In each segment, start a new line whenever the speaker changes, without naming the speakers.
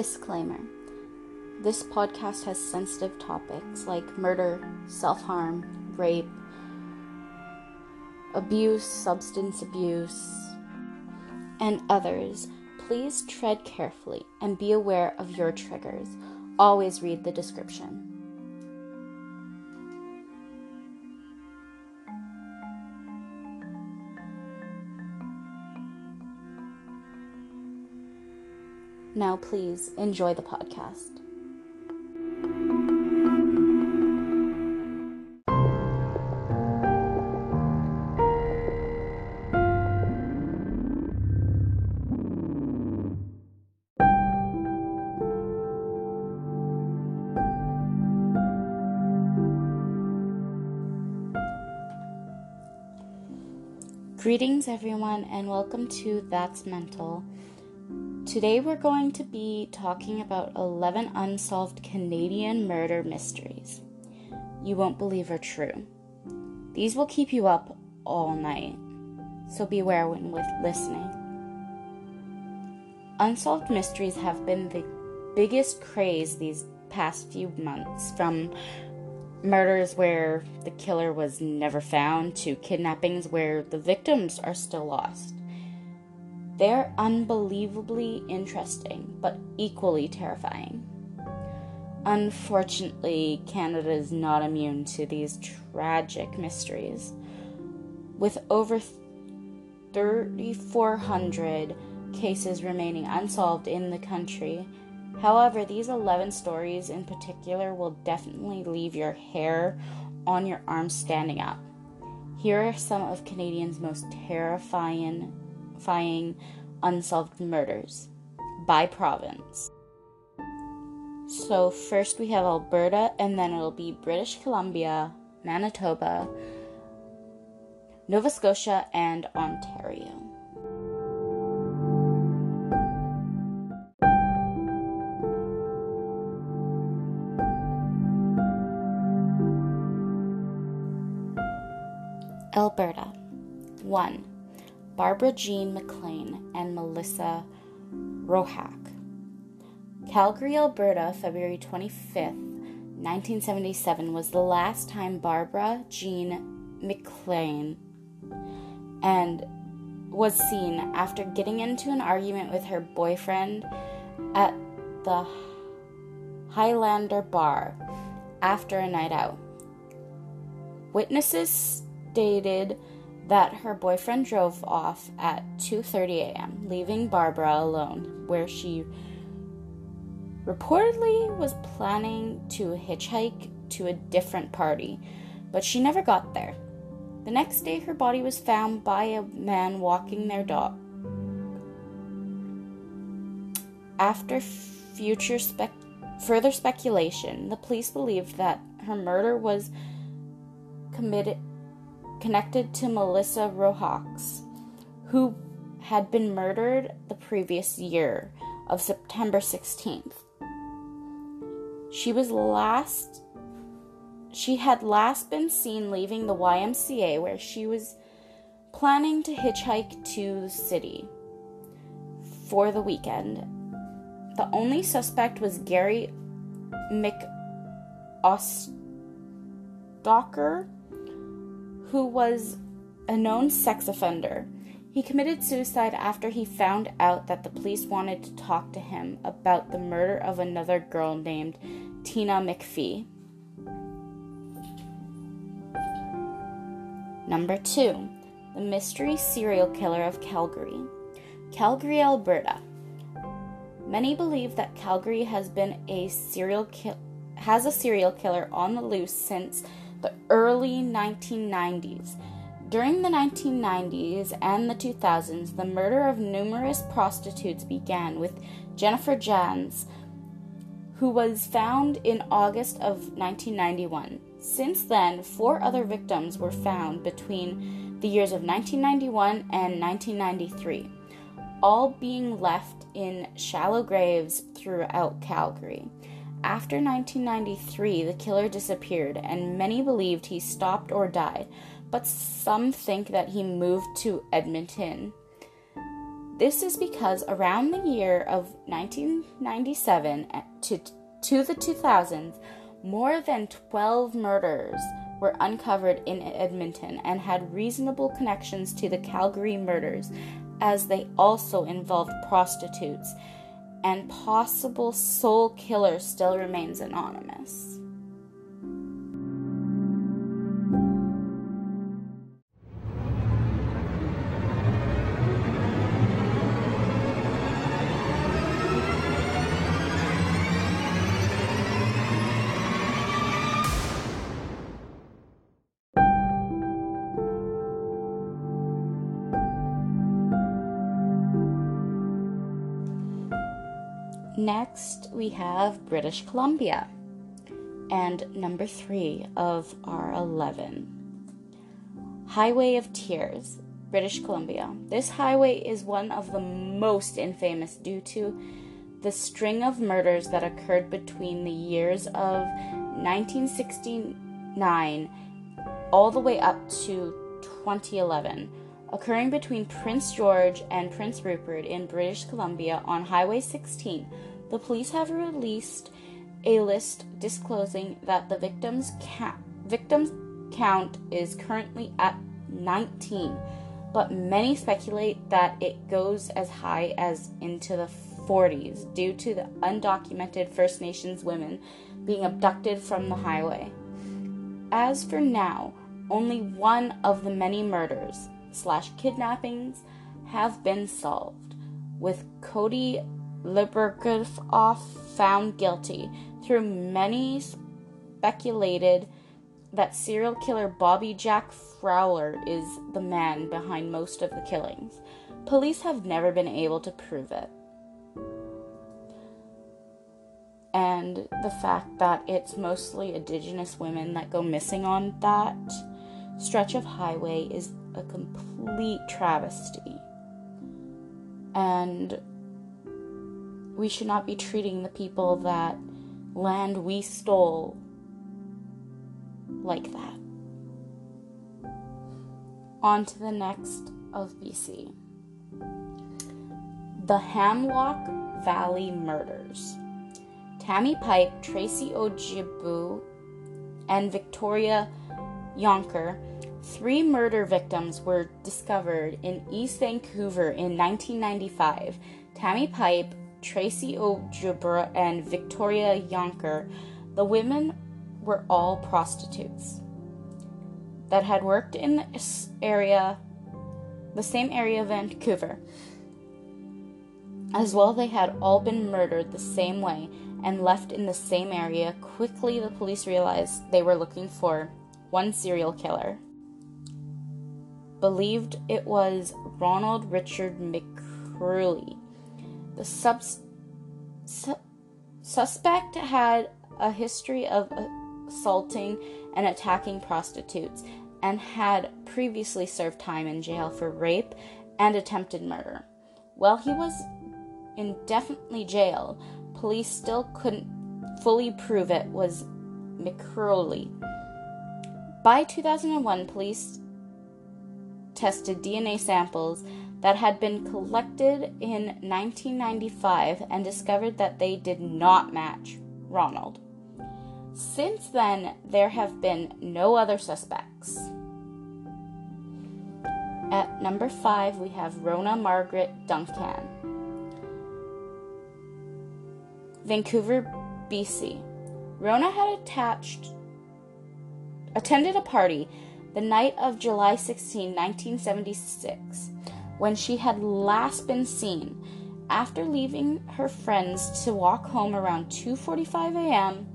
Disclaimer This podcast has sensitive topics like murder, self harm, rape, abuse, substance abuse, and others. Please tread carefully and be aware of your triggers. Always read the description. Now, please enjoy the podcast. Greetings, everyone, and welcome to That's Mental. Today, we're going to be talking about 11 unsolved Canadian murder mysteries you won't believe are true. These will keep you up all night, so beware when with listening. Unsolved mysteries have been the biggest craze these past few months, from murders where the killer was never found to kidnappings where the victims are still lost. They're unbelievably interesting, but equally terrifying. Unfortunately, Canada is not immune to these tragic mysteries. With over 3,400 cases remaining unsolved in the country, however, these 11 stories in particular will definitely leave your hair on your arms standing up. Here are some of Canadians' most terrifying unsolved murders by province. So, first we have Alberta, and then it'll be British Columbia, Manitoba, Nova Scotia, and Ontario. Alberta 1. Barbara Jean McLean and Melissa Rohack. Calgary, Alberta, February 25th, 1977 was the last time Barbara Jean McLean and was seen after getting into an argument with her boyfriend at the Highlander bar after a night out. Witnesses stated that her boyfriend drove off at 2:30 a.m., leaving Barbara alone where she reportedly was planning to hitchhike to a different party, but she never got there. The next day her body was found by a man walking their dog. After future spec- further speculation, the police believed that her murder was committed connected to Melissa Rohax, who had been murdered the previous year of September 16th. She was last she had last been seen leaving the YMCA where she was planning to hitchhike to the city for the weekend. The only suspect was Gary McOstocker who was a known sex offender. He committed suicide after he found out that the police wanted to talk to him about the murder of another girl named Tina McPhee. Number two, the mystery serial killer of Calgary. Calgary, Alberta. Many believe that Calgary has been a serial ki- has a serial killer on the loose since the early 1990s. During the 1990s and the 2000s, the murder of numerous prostitutes began with Jennifer Jans, who was found in August of 1991. Since then, four other victims were found between the years of 1991 and 1993, all being left in shallow graves throughout Calgary. After 1993, the killer disappeared, and many believed he stopped or died, but some think that he moved to Edmonton. This is because around the year of 1997 to, to the 2000s, more than 12 murders were uncovered in Edmonton and had reasonable connections to the Calgary murders, as they also involved prostitutes, and possible soul killer still remains anonymous. Next, we have British Columbia. And number three of our 11. Highway of Tears, British Columbia. This highway is one of the most infamous due to the string of murders that occurred between the years of 1969 all the way up to 2011, occurring between Prince George and Prince Rupert in British Columbia on Highway 16 the police have released a list disclosing that the victims ca- victims count is currently at 19, but many speculate that it goes as high as into the 40s due to the undocumented First Nations women being abducted from the highway. As for now, only one of the many murders slash kidnappings have been solved, with Cody Legebokoff found guilty, through many speculated that serial killer Bobby Jack Fowler is the man behind most of the killings. Police have never been able to prove it. And the fact that it's mostly indigenous women that go missing on that stretch of highway is a complete travesty. And we should not be treating the people that land we stole like that. On to the next of BC. The Hemlock Valley Murders. Tammy Pipe, Tracy Ojibwe, and Victoria Younker, three murder victims, were discovered in East Vancouver in 1995. Tammy Pipe Tracy Ojibwe, and Victoria Younker, the women were all prostitutes that had worked in the area, the same area of Vancouver. As well, they had all been murdered the same way and left in the same area. Quickly, the police realized they were looking for one serial killer. Believed it was Ronald Richard McCurley. The subs- su- suspect had a history of assaulting and attacking prostitutes and had previously served time in jail for rape and attempted murder. While he was indefinitely jailed, police still couldn't fully prove it was McCurley. By 2001, police tested DNA samples that had been collected in 1995 and discovered that they did not match Ronald. Since then, there have been no other suspects. At number five, we have Rona Margaret Duncan, Vancouver, BC. Rona had attached, attended a party the night of July 16, 1976 when she had last been seen. After leaving her friends to walk home around 2:45 a.m.,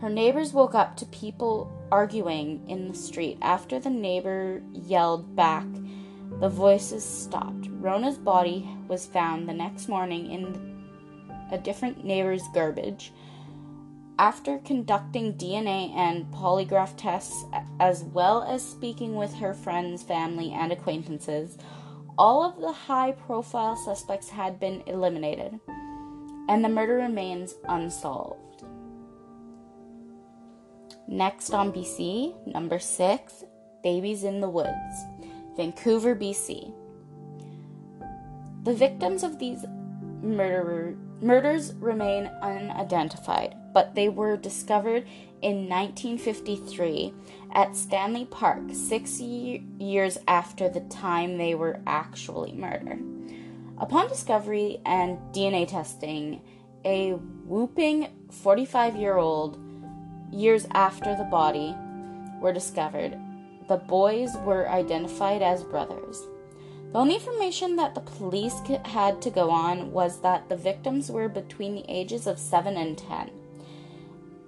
her neighbors woke up to people arguing in the street. After the neighbor yelled back, the voices stopped. Rona's body was found the next morning in a different neighbor's garbage. After conducting DNA and polygraph tests, as well as speaking with her friends, family, and acquaintances, all of the high profile suspects had been eliminated, and the murder remains unsolved. Next on BC, number six, Babies in the Woods, Vancouver, BC. The victims of these murders remain unidentified, but they were discovered in 1953 at Stanley Park, six ye- years after the time they were actually murdered. Upon discovery and DNA testing, a whooping 45 year old years after the body were discovered, the boys were identified as brothers. The only information that the police had to go on was that the victims were between the ages of 7 and 10,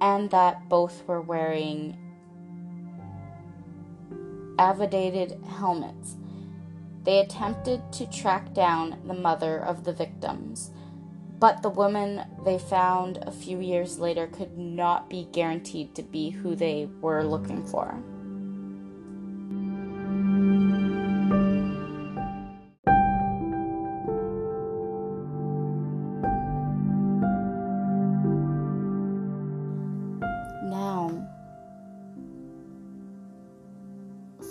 and that both were wearing aviated helmets. They attempted to track down the mother of the victims, but the woman they found a few years later could not be guaranteed to be who they were looking for.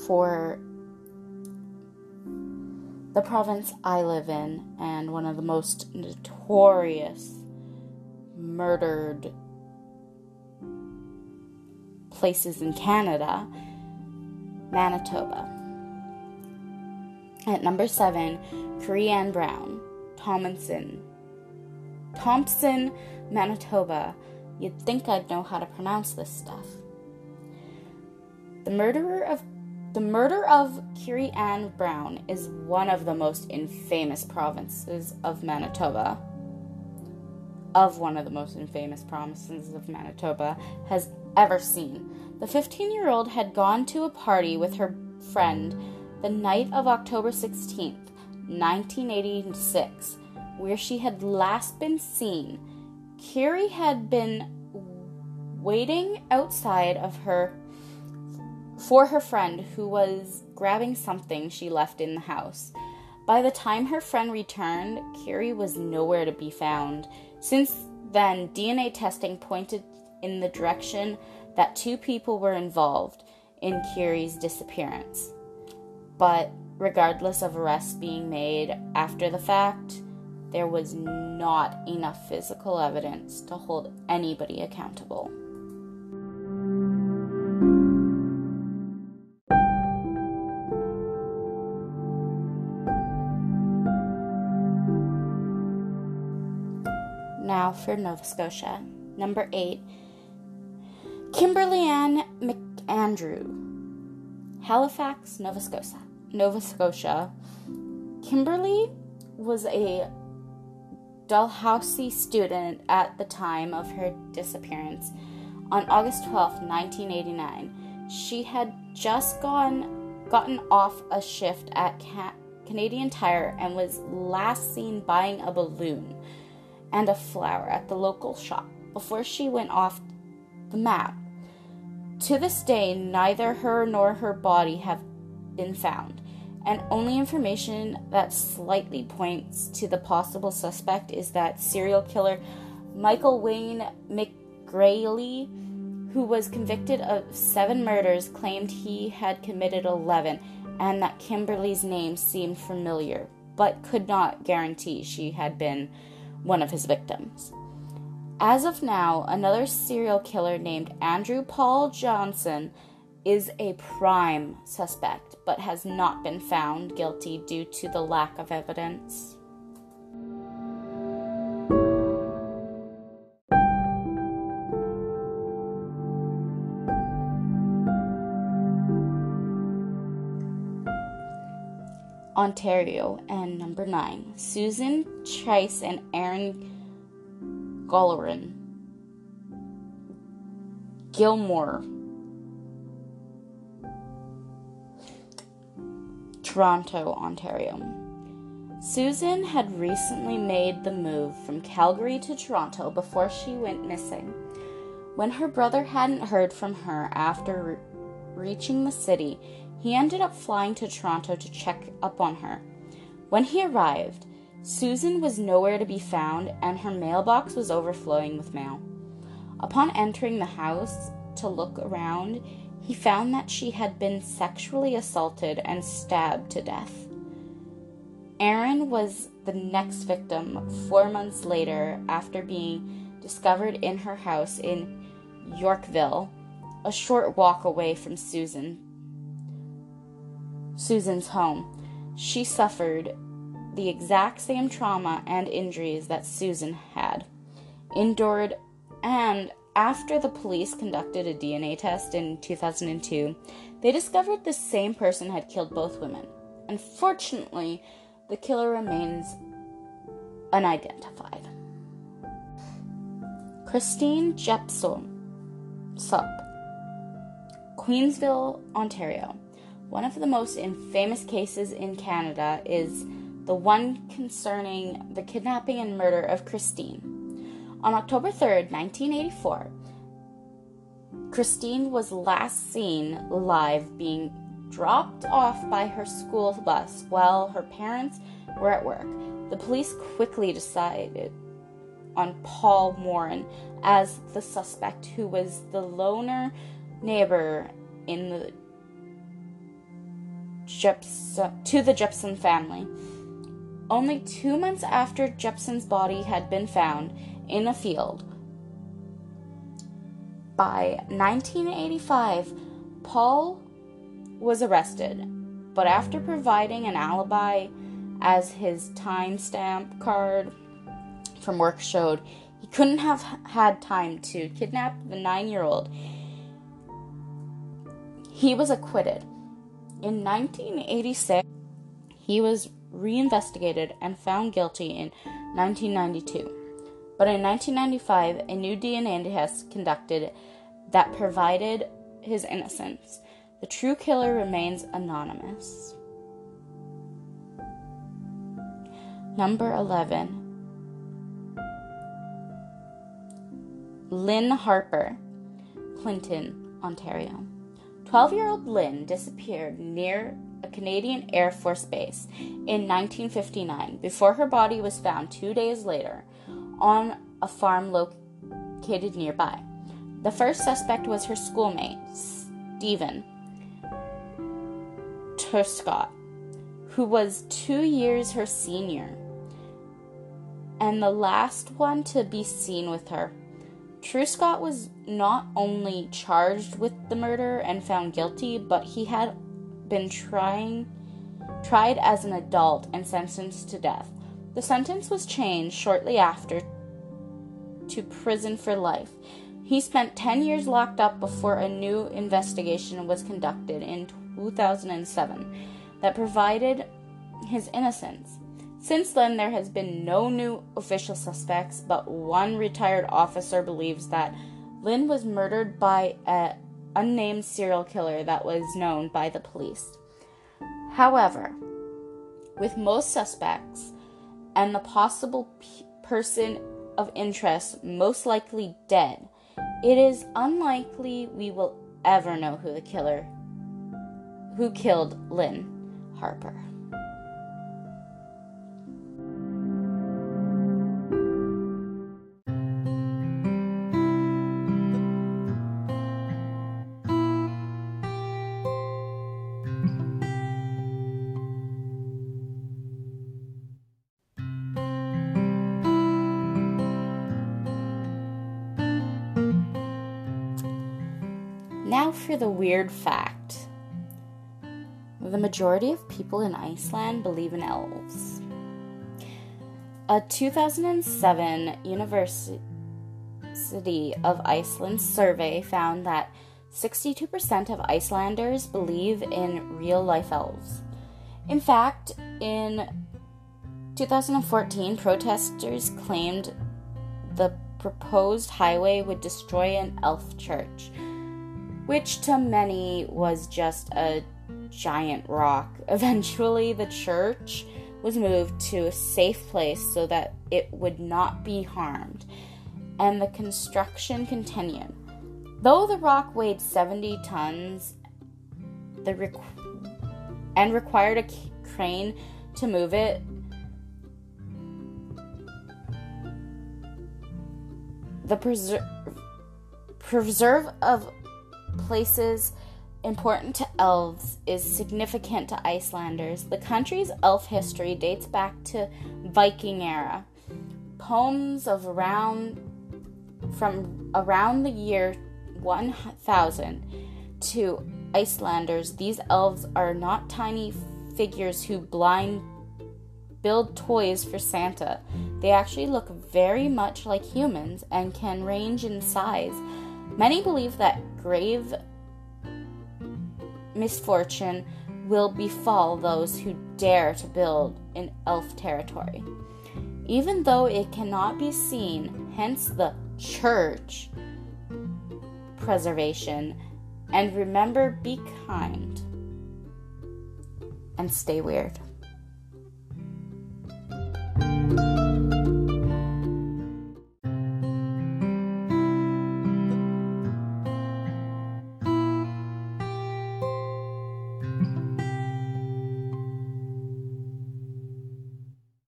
For the province I live in and one of the most notorious murdered places in Canada, Manitoba. At number seven, Carrie Brown, Thompson. Thompson, Manitoba. You'd think I'd know how to pronounce this stuff. The murderer of the murder of Carrie Ann Brown is one of the most infamous provinces of Manitoba. Of one of the most infamous provinces of Manitoba has ever seen. The 15 year old had gone to a party with her friend the night of October 16th, 1986, where she had last been seen. Carrie had been waiting outside of her for her friend who was grabbing something she left in the house. By the time her friend returned, Carrie was nowhere to be found. Since then, DNA testing pointed in the direction that two people were involved in Carrie's disappearance. But regardless of arrests being made after the fact, there was not enough physical evidence to hold anybody accountable. For Nova Scotia. Number 8. Kimberly Ann McAndrew, Halifax, Nova Scotia. Nova Scotia. Kimberly was a Dalhousie student at the time of her disappearance on August 12, 1989. She had just gone gotten off a shift at Ca- Canadian Tire and was last seen buying a balloon and a flower at the local shop before she went off the map. To this day, neither her nor her body have been found, and only information that slightly points to the possible suspect is that serial killer Michael Wayne McGrailey, who was convicted of seven murders, claimed he had committed 11 and that Kimberly's name seemed familiar, but could not guarantee she had been one of his victims. As of now, another serial killer named Andrew Paul Johnson is a prime suspect, but has not been found guilty due to the lack of evidence. Ontario, and number nine, Susan Trice and Erin Gollerin. Gilmour, Toronto, Ontario. Susan had recently made the move from Calgary to Toronto before she went missing. When her brother hadn't heard from her after re- reaching the city, he ended up flying to Toronto to check up on her. When he arrived, Susan was nowhere to be found and her mailbox was overflowing with mail. Upon entering the house to look around, he found that she had been sexually assaulted and stabbed to death. Erin was the next victim four months later after being discovered in her house in Yorkville, a short walk away from Susan. Susan's home. She suffered the exact same trauma and injuries that Susan had endured, and after the police conducted a DNA test in 2002, they discovered the same person had killed both women. Unfortunately, the killer remains unidentified. Christine Jepson, Sup, Queensville, Ontario. One of the most infamous cases in Canada is the one concerning the kidnapping and murder of Christine. On October 3rd, 1984, Christine was last seen live being dropped off by her school bus while her parents were at work. The police quickly decided on Paul Morin as the suspect, who was the loner neighbor in the Jepson, to the Jepson family. Only two months after Jepson's body had been found in a field, by 1985, Paul was arrested, but after providing an alibi as his timestamp card from work showed, he couldn't have had time to kidnap the nine year old. He was acquitted. In 1986, he was reinvestigated and found guilty in 1992. But in 1995, a new DNA test conducted that provided his innocence. The true killer remains anonymous. Number 11. Lynn Harper, Clinton, Ontario. 12 year old Lynn disappeared near a Canadian Air Force base in 1959 before her body was found two days later on a farm located nearby. The first suspect was her schoolmate, Stephen Truscott, who was two years her senior, and the last one to be seen with her. Truscott was not only charged with the murder and found guilty, but he had been trying tried as an adult and sentenced to death. The sentence was changed shortly after to prison for life. He spent 10 years locked up before a new investigation was conducted in 2007 that provided his innocence. Since then, there has been no new official suspects, but one retired officer believes that Lynn was murdered by an unnamed serial killer that was known by the police. However, with most suspects and the possible p- person of interest most likely dead, it is unlikely we will ever know who the killer who killed Lynn Harper. For the weird fact. The majority of people in Iceland believe in elves. A 2007 University of Iceland survey found that 62% of Icelanders believe in real life elves. In fact, in 2014, protesters claimed the proposed highway would destroy an elf church which to many was just a giant rock. Eventually, the church was moved to a safe place so that it would not be harmed, and the construction continued. Though the rock weighed 70 tons the requ- and required a crane to move it, the preser- preserve of places important to elves is significant to Icelanders. The country's elf history dates back to Viking era. Poems of around from around the year 1000 to Icelanders, these elves are not tiny figures who blind build toys for Santa. They actually look very much like humans and can range in size. Many believe that grave misfortune will befall those who dare to build in elf territory. Even though it cannot be seen, hence the church preservation. And remember, be kind and stay weird.